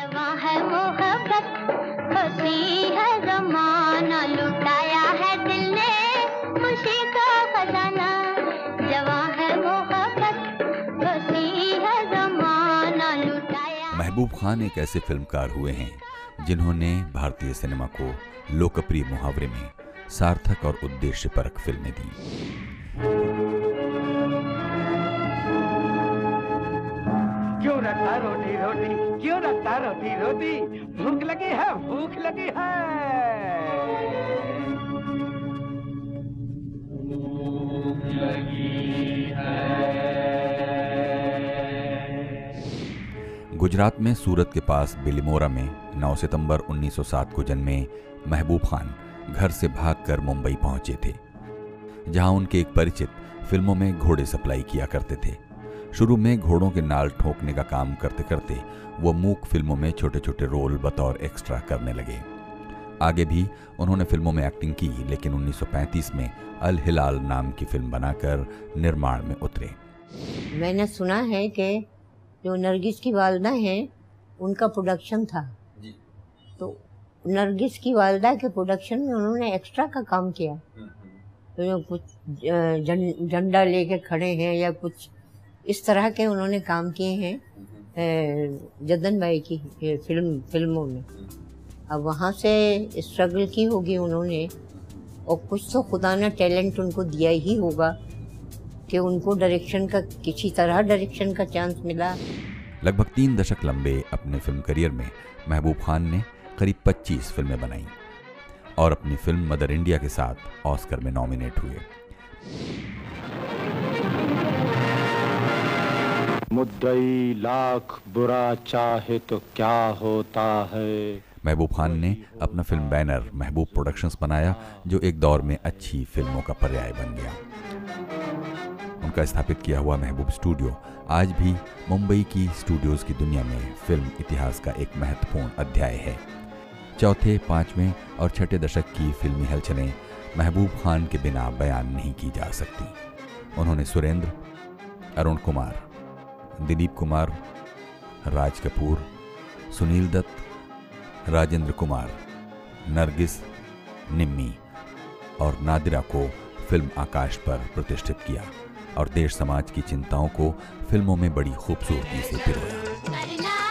है मोहब्बत हसी है जमाना, लुटाया है दिल ने खुशी का खजाना। जवां है मोहब्बत हसी है जमाना, लुटाया। महबूब खान एक ऐसे फिल्मकार हुए हैं, जिन्होंने भारतीय सिनेमा को लोकप्रिय मुहावरे में सार्थक और उद्देश्य परक फ़िल्में दी। क्यों रखा रोटी रोटी। क्यों रखा रोटी रोटी? भूख लगी है, भूख लगी है। गुजरात में सूरत के पास बिलिमोरा में 9 सितंबर 1907 को जन्मे महबूब खान घर से भागकर मुंबई पहुँचे थे, जहाँ उनके एक परिचित फ़िल्मों में घोड़े सप्लाई किया करते थे। शुरू में घोड़ों के नाल ठोकने का काम करते करते वो मूक फ़िल्मों में छोटे छोटे रोल बतौर एक्स्ट्रा करने लगे। आगे भी उन्होंने फ़िल्मों में एक्टिंग की लेकिन 1935 में अल हिलाल नाम की फ़िल्म बनाकर निर्माण में उतरे। मैंने सुना है कि जो नरगिस की वालदा हैं उनका प्रोडक्शन था। तो नरगिस की वालदा के प्रोडक्शन में उन्होंने एक्स्ट्रा का काम किया। तो जो कुछ झंडा लेके खड़े हैं या कुछ इस तरह के उन्होंने काम किए हैं जदन भाई की फ़िल्म, फ़िल्मों में। अब वहाँ से स्ट्रगल की होगी उन्होंने, और कुछ तो खुदा ने टैलेंट उनको दिया ही होगा कि उनको डायरेक्शन का, किसी तरह डायरेक्शन का चांस मिला। लगभग तीन दशक लंबे अपने फ़िल्म करियर में महबूब खान ने करीब 25 फ़िल्में बनाई, और अपनी फ़िल्म मदर इंडिया के साथ ऑस्कर में नॉमिनेट हुए। मुद्दई लाख बुरा चाहे तो क्या होता है? महबूब खान ने अपना फ़िल्म बैनर महबूब प्रोडक्शंस बनाया, जो एक दौर में अच्छी फ़िल्मों का पर्याय बन गया। उनका स्थापित किया हुआ महबूब स्टूडियो आज भी मुंबई की स्टूडियोज की दुनिया में फ़िल्म इतिहास का एक महत्वपूर्ण अध्याय है। चौथे, पाँचवें और छठे दशक की फिल्मी हलचलें महबूब खान के बिना बयान नहीं की जा सकती। उन्होंने सुरेंद्र, अरुण कुमार दिलीप कुमार, राज कपूर, सुनील दत्त, राजेंद्र कुमार, नरगिस, निम्मी और नादिरा को फ़िल्म आकाश पर प्रतिष्ठित किया और देश समाज की चिंताओं को फ़िल्मों में बड़ी खूबसूरती से पिरोया।